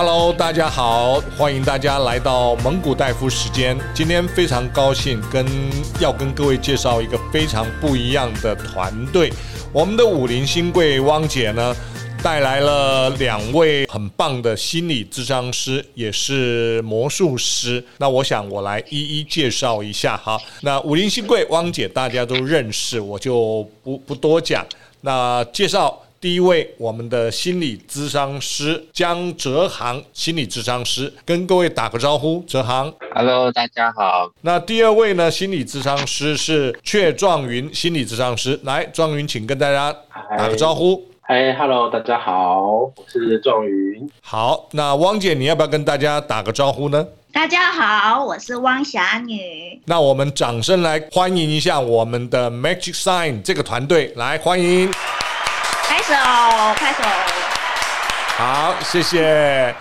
Hello，大家好，欢迎大家来到蒙古戴夫时间。今天非常高兴跟要跟各位介绍一个非常不一样的团队。我们的武林新贵汪姐呢，带来了两位很棒的心理智商师，也是魔术师。那我想我来一一介绍一下哈。那武林新贵汪姐大家都认识，我就不不多讲。那介绍。第一位，我们的心理咨商师江哲航，心理咨商师，跟各位打个招呼，哲航。Hello，大家好。那第二位呢，心理咨商师是阙壮云，心理咨商师。来，壮云，请跟大家打个招呼。嗨，Hello，大家好，我是壮云。好，那汪姐，你要不要跟大家打个招呼呢？大家好，我是汪霞女。那我们掌声来欢迎一下我们的 Magic Sign 这个团队，来欢迎。拍手，拍手。好，谢谢。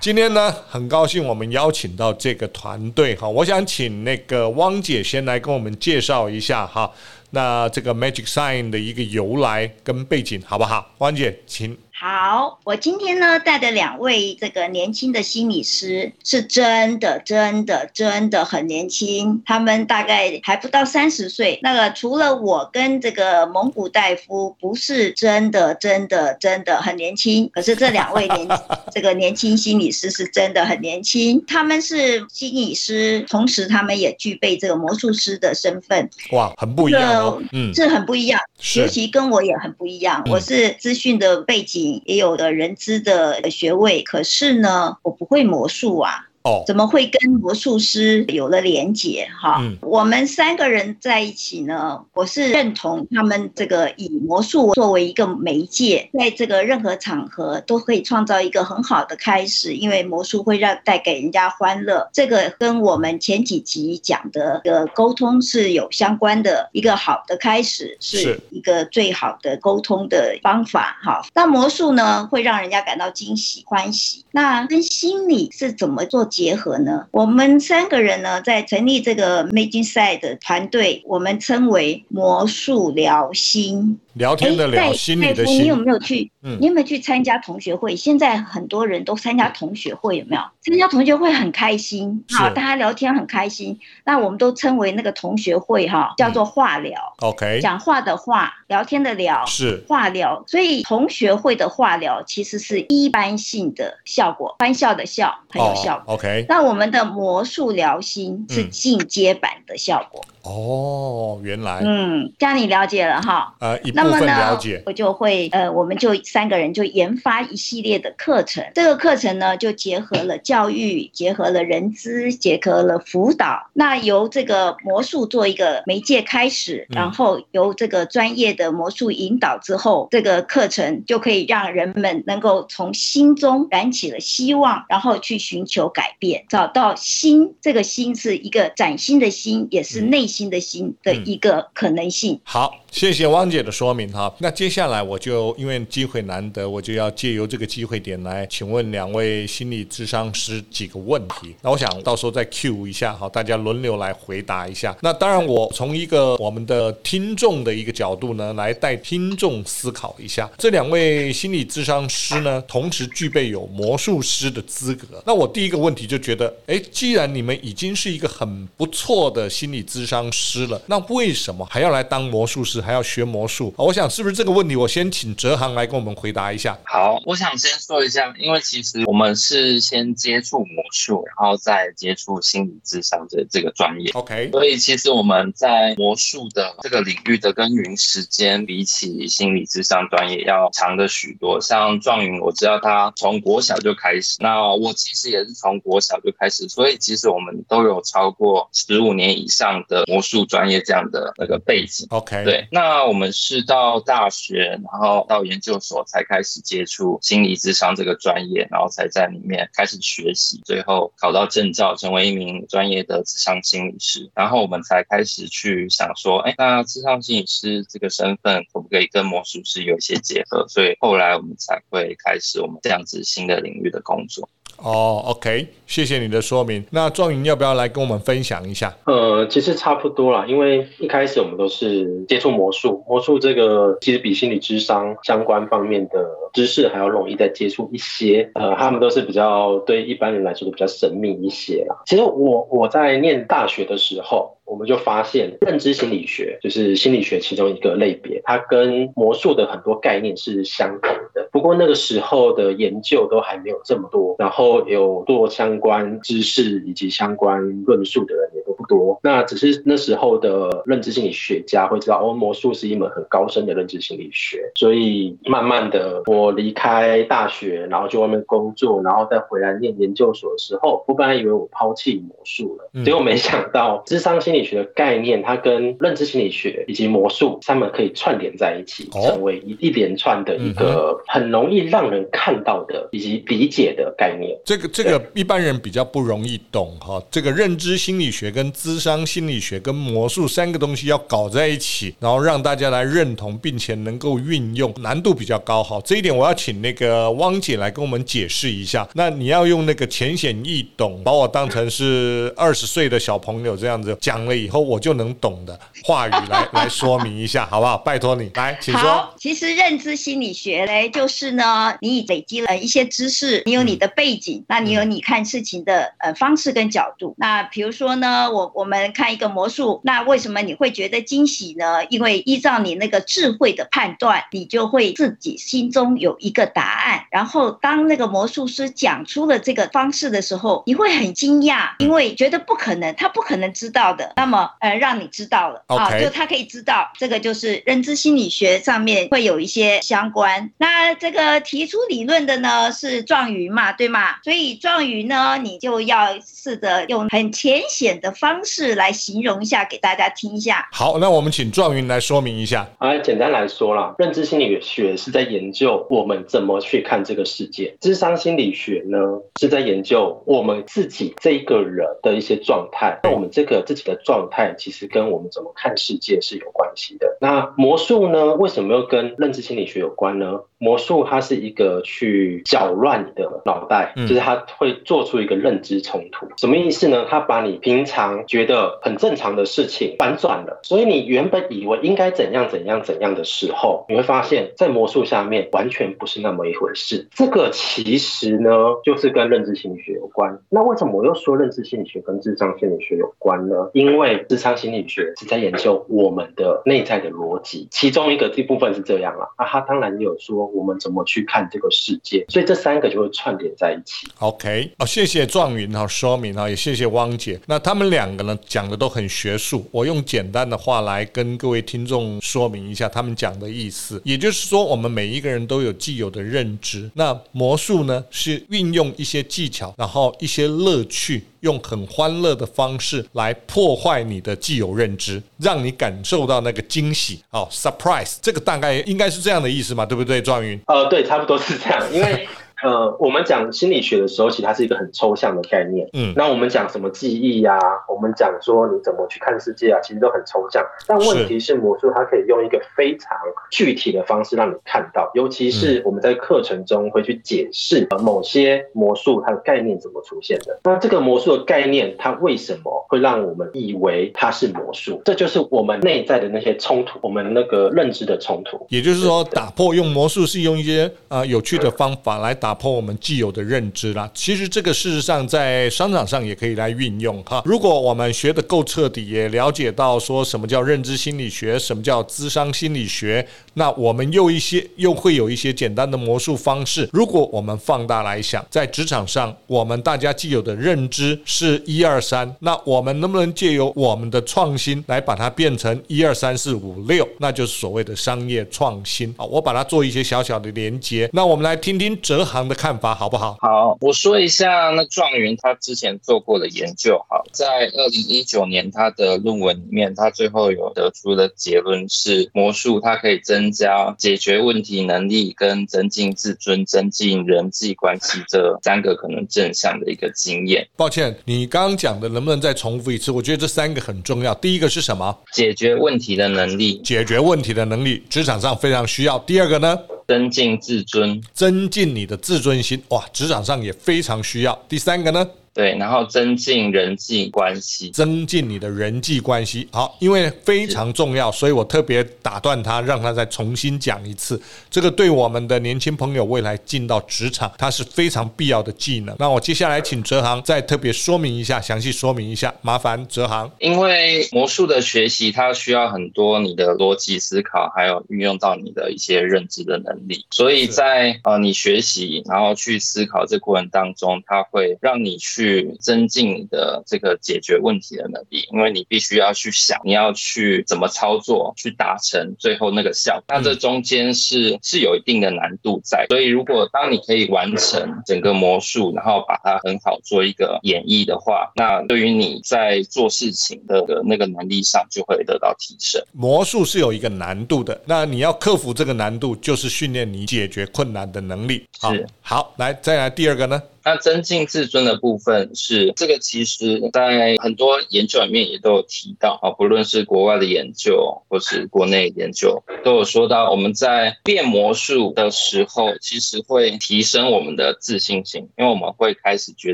今天呢，很高兴我们邀请到这个团队哈。我想请那个汪姐先来跟我们介绍一下哈。那这个 Magic Sign 的一个由来跟背景，好不好？汪姐，请。好，我今天呢带的两位这个年轻的心理师是真的真的真的很年轻，他们大概还不到三十岁。那个除了我跟这个蒙古大夫不是真的真的真的很年轻，可是这两位年这个年轻心理师是真的很年轻。他们是心理师，同时他们也具备这个魔术师的身份。哇，很不一样哦，嗯，是很不一样，学习跟我也很不一样。我是资讯的背景。也有的人资的学位，可是呢，我不会魔术啊。哦，怎么会跟魔术师有了连结？哈，嗯，我们三个人在一起呢，我是认同他们这个以魔术作为一个媒介，在这个任何场合都可以创造一个很好的开始，因为魔术会让带给人家欢乐。这个跟我们前几集讲的的沟通是有相关的，一个好的开始是一个最好的沟通的方法。哈，那魔术呢，会让人家感到惊喜欢喜。那跟心理是怎么做结合呢？我们三个人呢，在成立这个 Magic Side 团队，我们称为魔术疗心。聊天的聊，心理的心。你有没有去？嗯，你有没有去参加同学会？现在很多人都参加同学会，有没有？参加同学会很开心，好，大家聊天很开心。那我们都称为那个同学会哈，叫做话聊。OK，讲话的话，聊天的聊，是话聊。所以同学会的话聊其实是一般性的效果，欢笑的笑，很有效果。OK，那我们的魔术聊心是进阶版的效果。哦，原来，嗯，这样你了解了哈。呃，一部分了解。那么呢，我就会，呃，我们就三个人就研发一系列的课程。这个课程呢，就结合了教育，结合了人资，结合了辅导。那由这个魔术做一个媒介开始，然后由这个专业的魔术引导之后，嗯、这个课程就可以让人们能够从心中燃起了希望，然后去寻求改变，找到心。这个心是一个崭新的心，也是内。新的新的一个可能性。嗯、好，谢谢汪姐的说明哈。那接下来我就因为机会难得，我就要借由这个机会点来请问两位心理智商师几个问题。那我想到时候再 Q 一下哈，大家轮流来回答一下。那当然，我从一个我们的听众的一个角度呢，来带听众思考一下。这两位心理智商师呢，同时具备有魔术师的资格。那我第一个问题就觉得，哎，既然你们已经是一个很不错的心理智商，当师了，那为什么还要来当魔术师，还要学魔术？我想是不是这个问题？我先请哲航来跟我们回答一下。好，我想先说一下，因为其实我们是先接触魔术，然后再接触心理智商的这个专业。OK，所以其实我们在魔术的这个领域的耕耘时间，比起心理智商专业要长的许多。像壮云，我知道他从国小就开始，那我其实也是从国小就开始，所以其实我们都有超过十五年以上的。魔术专业这样的那个背景，OK，对。那我们是到大学，然后到研究所才开始接触心理智商这个专业，然后才在里面开始学习，最后考到证照，成为一名专业的智商心理师。然后我们才开始去想说，哎，那智商心理师这个身份可不可以跟魔术师有一些结合？所以后来我们才会开始我们这样子新的领域的工作。哦，OK，谢谢你的说明。那壮云要不要来跟我们分享一下？呃，其实差不多啦，因为一开始我们都是接触魔术，魔术这个其实比心理智商相关方面的知识还要容易再接触一些。呃，他们都是比较对一般人来说都比较神秘一些啦。其实我我在念大学的时候。我们就发现，认知心理学就是心理学其中一个类别，它跟魔术的很多概念是相同的。不过那个时候的研究都还没有这么多，然后有做相关知识以及相关论述的人多。那只是那时候的认知心理学家会知道，哦，魔术是一门很高深的认知心理学。所以慢慢的，我离开大学，然后去外面工作，然后再回来念研究所的时候，我本来以为我抛弃魔术了，结果没想到智商心理学的概念，它跟认知心理学以及魔术，三门可以串联在一起，成为一一连串的一个很容易让人看到的以及理解的概念。这个这个一般人比较不容易懂哈。这个认知心理学跟智商心理学跟魔术三个东西要搞在一起，然后让大家来认同，并且能够运用，难度比较高哈。这一点我要请那个汪姐来跟我们解释一下。那你要用那个浅显易懂，把我当成是二十岁的小朋友这样子讲了以后，我就能懂的话语来来说明一下，好不好？拜托你来，请说。其实认知心理学嘞，就是呢，你已累积了一些知识，你有你的背景，那你有你看事情的呃方式跟角度。那比如说呢，我我们看一个魔术，那为什么你会觉得惊喜呢？因为依照你那个智慧的判断，你就会自己心中有一个答案。然后当那个魔术师讲出了这个方式的时候，你会很惊讶，因为觉得不可能，他不可能知道的。那么呃，让你知道了啊.就他可以知道，这个就是认知心理学上面会有一些相关。那这个提出理论的呢是壮云嘛，对吗？所以壮云呢，你就要试着用很浅显的方式来形容一下，给大家听一下。好，那我们请壮云来说明一下。啊，简单来说啦，认知心理学是在研究我们怎么去看这个世界，智商心理学呢是在研究我们自己这一个人的一些状态。那我们这个自己的状态。其实跟我们怎么看世界是有关系的。那魔术呢？为什么又跟认知心理学有关呢？魔术它是一个去搅乱你的脑袋，就是它会做出一个认知冲突。什么意思呢？它把你平常觉得很正常的事情反转了，所以你原本以为应该怎样怎样怎样的时候，你会发现在魔术下面完全不是那么一回事。这个其实呢，就是跟认知心理学有关。那为什么我又说认知心理学跟智商心理学有关呢？因为智商心理学是在研究我们的内在的逻辑，其中一个这部分是这样啊，啊，他当然也有说我们怎么去看这个世界，所以这三个就会串联在一起。OK，哦，谢谢壮云哈说明哈，也谢谢汪姐。那他们两个呢讲的都很学术，我用简单的话来跟各位听众说明一下他们讲的意思。也就是说，我们每一个人都有既有的认知，那魔术呢是运用一些技巧，然后一些乐趣。用很欢乐的方式来破坏你的既有认知，让你感受到那个惊喜。哦，surprise，这个大概应该是这样的意思嘛，对不对，壮云？呃，对，差不多是这样，因为。呃，我们讲心理学的时候，其实它是一个很抽象的概念。嗯，那我们讲什么记忆呀？我们讲说你怎么去看世界啊，其实都很抽象。但问题是，魔术它可以用一个非常具体的方式让你看到，尤其是我们在课程中会去解释某些魔术它的概念怎么出现的。那这个魔术的概念，它为什么会让我们以为它是魔术？这就是我们内在的那些冲突，我们那个认知的冲突。也就是说，打破用魔术是用一些啊、呃、有趣的方法来打。打破我们既有的认知啦，其实这个事实上在商场上也可以来运用哈。如果我们学得够彻底，也了解到说什么叫认知心理学，什么叫咨商心理学，那我们又一些又会有一些简单的魔术方式。如果我们放大来想，在职场上，我们大家既有的认知是一二三，那我们能不能借由我们的创新来把它变成一二三四五六？那就是所谓的商业创新啊。我把它做一些小小的连接。那我们来听听哲航的看法好不好？好，我说一下那状元他之前做过的研究。好，在二零一九年他的论文里面，他最后有得出的结论是，魔术它可以增加解决问题能力，跟增进自尊、增进人际关系这三个可能正向的一个经验。抱歉，你刚刚讲的能不能再重复一次？我觉得这三个很重要。第一个是什么？解决问题的能力。解决问题的能力，职场上非常需要。第二个呢？增进自尊，增进你的自尊心。哇，职场上也非常需要。第三个呢？对，然后增进人际关系，增进你的人际关系。好，因为非常重要，所以我特别打断他，让他再重新讲一次。这个对我们的年轻朋友未来进到职场，它是非常必要的技能。那我接下来请哲航再特别说明一下，详细说明一下，麻烦哲航。因为魔术的学习，它需要很多你的逻辑思考，还有运用到你的一些认知的能力。所以在呃你学习，然后去思考这过程当中，它会让你去。去增进你的这个解决问题的能力，因为你必须要去想，你要去怎么操作，去达成最后那个效果。那这中间是是有一定的难度在，所以如果当你可以完成整个魔术，然后把它很好做一个演绎的话，那对于你在做事情的那个能力上就会得到提升。魔术是有一个难度的，那你要克服这个难度，就是训练你解决困难的能力。是，好，来再来第二个呢？那增进自尊的部分是这个，其实在很多研究里面也都有提到啊，不论是国外的研究或是国内研究，都有说到我们在变魔术的时候，其实会提升我们的自信心，因为我们会开始觉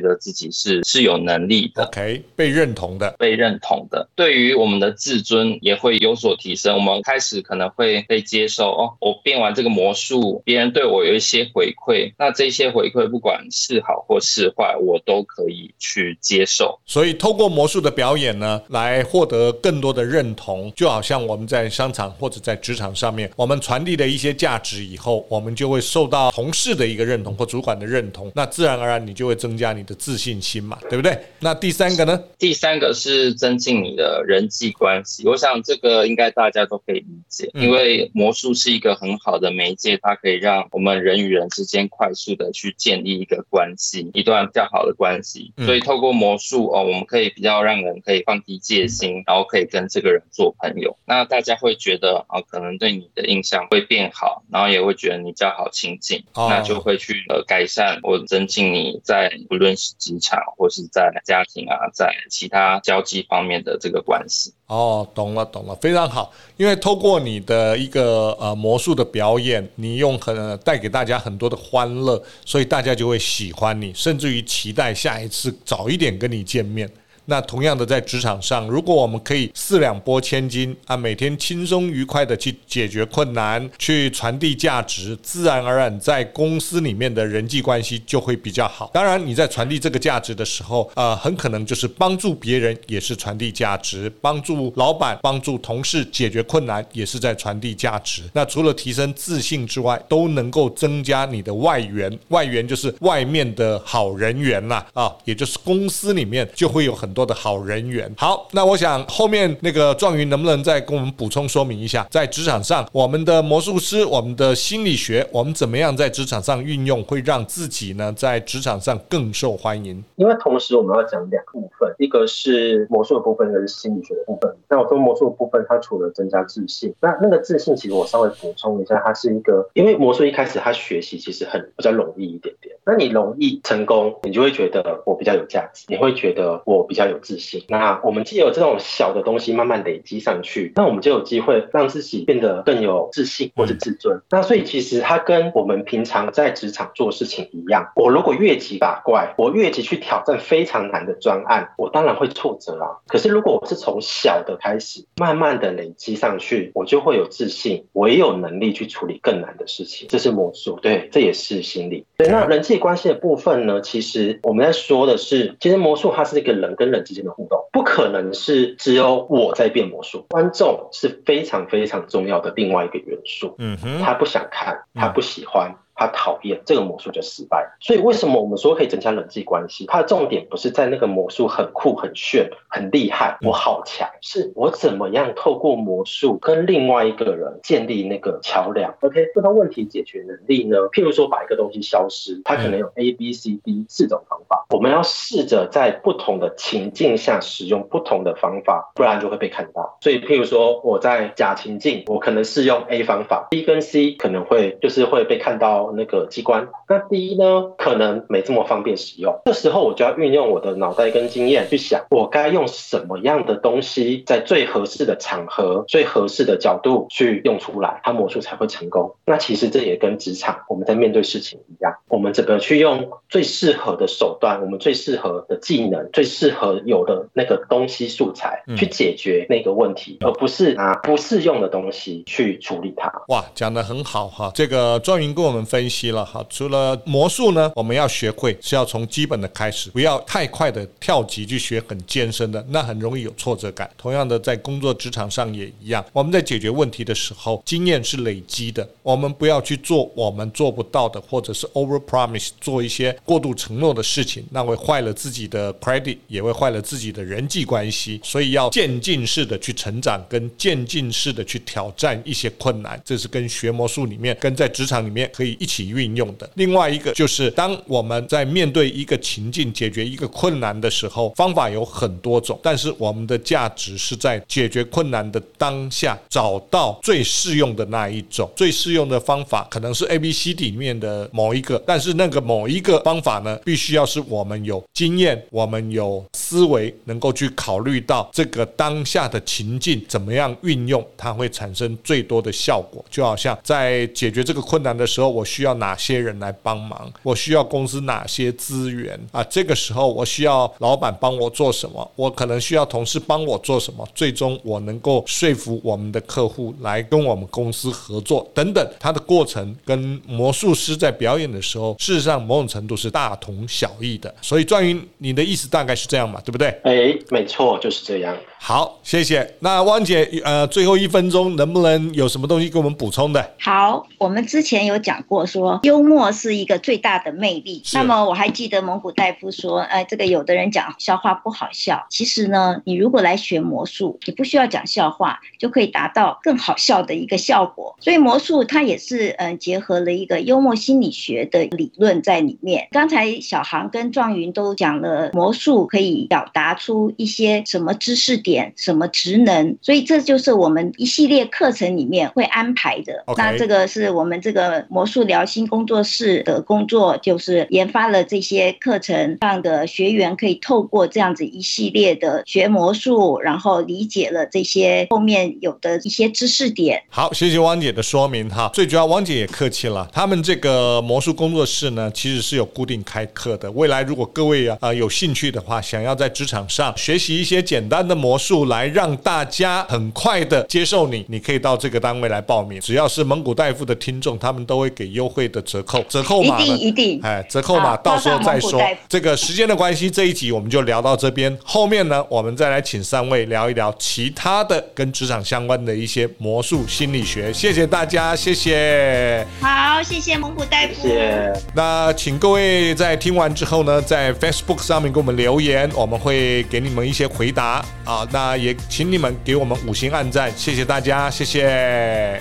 得自己是是有能力的，OK，被认同的，被认同的，对于我们的自尊也会有所提升。我们开始可能会被接受哦，我变完这个魔术，别人对我有一些回馈，那这些回馈不管是好。或是坏，我都可以去接受。所以，透过魔术的表演呢，来获得更多的认同，就好像我们在商场或者在职场上面，我们传递了一些价值以后，我们就会受到同事的一个认同或主管的认同，那自然而然你就会增加你的自信心嘛，对不对？那第三个呢？第三个是增进你的人际关系。我想这个应该大家都可以理解，因为魔术是一个很好的媒介，它可以让我们人与人之间快速的去建立一个关系。一段比较好的关系，所以透过魔术哦，我们可以比较让人可以放低戒心，然后可以跟这个人做朋友。那大家会觉得啊，可能对你的印象会变好，然后也会觉得你比较好亲近，那就会去呃改善或增进你在不论是职场或是在家庭啊，在其他交际方面的这个关系。哦，懂了懂了，非常好。因为透过你的一个呃魔术的表演，你用很带给大家很多的欢乐，所以大家就会喜欢你，甚至于期待下一次早一点跟你见面。那同样的，在职场上，如果我们可以四两拨千斤啊，每天轻松愉快的去解决困难，去传递价值，自然而然在公司里面的人际关系就会比较好。当然，你在传递这个价值的时候，呃，很可能就是帮助别人也是传递价值，帮助老板、帮助同事解决困难也是在传递价值。那除了提升自信之外，都能够增加你的外援，外援就是外面的好人缘啦，啊，也就是公司里面就会有很。多的好人缘。好，那我想后面那个壮云能不能再跟我们补充说明一下，在职场上，我们的魔术师，我们的心理学，我们怎么样在职场上运用，会让自己呢在职场上更受欢迎？因为同时我们要讲两部分，一个是魔术的部分，一个是心理学的部分。那我说魔术的部分，它除了增加自信，那那个自信其实我稍微补充一下，它是一个，因为魔术一开始它学习其实很比较容易一点点，那你容易成功，你就会觉得我比较有价值，你会觉得我比较。有自信，那我们既有这种小的东西慢慢累积上去，那我们就有机会让自己变得更有自信或者自尊。那所以其实它跟我们平常在职场做事情一样，我如果越级打怪，我越级去挑战非常难的专案，我当然会挫折啊。可是如果我是从小的开始，慢慢的累积上去，我就会有自信，我也有能力去处理更难的事情。这是魔术，对，这也是心理。对，那人际关系的部分呢？其实我们在说的是，其实魔术它是一个人跟人之间的互动，不可能是只有我在变魔术，观众是非常非常重要的另外一个元素。嗯哼，他不想看，他不喜欢。他讨厌这个魔术就失败，所以为什么我们说可以增加人际关系？它的重点不是在那个魔术很酷、很炫、很厉害，我好强，是我怎么样透过魔术跟另外一个人建立那个桥梁？OK，这套问题解决能力呢？譬如说把一个东西消失，它可能有 A、B、C、D 四种方法，我们要试着在不同的情境下使用不同的方法，不然就会被看到。所以譬如说我在假情境，我可能是用 A 方法，B 跟 C 可能会就是会被看到。到那个机关。那第一呢，可能没这么方便使用。这时候我就要运用我的脑袋跟经验去想，我该用什么样的东西，在最合适的场合、最合适的角度去用出来，它魔术才会成功。那其实这也跟职场我们在面对事情一样，我们怎么去用最适合的手段，我们最适合的技能，最适合有的那个东西素材去解决那个问题，而不是拿不适用的东西去处理它。哇，讲得很好哈！这个庄云跟我们分分析了哈，除了魔术呢，我们要学会是要从基本的开始，不要太快的跳级去学很艰深的，那很容易有挫折感。同样的，在工作职场上也一样，我们在解决问题的时候，经验是累积的，我们不要去做我们做不到的，或者是 over promise 做一些过度承诺的事情，那会坏了自己的 credit，也会坏了自己的人际关系。所以要渐进式的去成长，跟渐进式的去挑战一些困难，这是跟学魔术里面，跟在职场里面可以一一起运用的。另外一个就是，当我们在面对一个情境、解决一个困难的时候，方法有很多种，但是我们的价值是在解决困难的当下，找到最适用的那一种。最适用的方法可能是 A、B、C、里面的某一个，但是那个某一个方法呢，必须要是我们有经验、我们有思维，能够去考虑到这个当下的情境怎么样运用，它会产生最多的效果。就好像在解决这个困难的时候，我需要哪些人来帮忙？我需要公司哪些资源啊？这个时候我需要老板帮我做什么？我可能需要同事帮我做什么？最终我能够说服我们的客户来跟我们公司合作等等，它的过程跟魔术师在表演的时候，事实上某种程度是大同小异的。所以庄云，你的意思大概是这样嘛？对不对？哎，没错，就是这样。好，谢谢。那汪姐，呃，最后一分钟能不能有什么东西给我们补充的？好，我们之前有讲过说，幽默是一个最大的魅力。那么我还记得蒙古大夫说，哎，这个有的人讲笑话不好笑，其实呢，你如果来学魔术，你不需要讲笑话，就可以达到更好笑的一个效果。所以魔术它也是嗯、呃，结合了一个幽默心理学的理论在里面。刚才小航跟壮云都讲了，魔术可以表达出一些什么知识点。什么职能？所以这就是我们一系列课程里面会安排的。那这个是我们这个魔术疗新工作室的工作，就是研发了这些课程，让的学员可以透过这样子一系列的学魔术，然后理解了这些后面有的一些知识点。好，谢谢汪姐的说明哈。最主要，汪姐也客气了。他们这个魔术工作室呢，其实是有固定开课的。未来如果各位啊啊有兴趣的话，想要在职场上学习一些简单的魔术。来让大家很快的接受你，你可以到这个单位来报名。只要是蒙古大夫的听众，他们都会给优优惠的折扣，折扣码一定一定，哎，折扣码到时候再说。这个时间的关系，这一集我们就聊到这边。后面呢，我们再来请三位聊一聊其他的跟职场相关的一些魔术心理学。谢谢大家，谢谢。好，谢谢蒙古大夫。谢谢。那请各位在听完之后呢，在 Facebook 上面给我们留言，我们会给你们一些回答啊。那也请你们给我们五星按赞，谢谢大家，谢谢。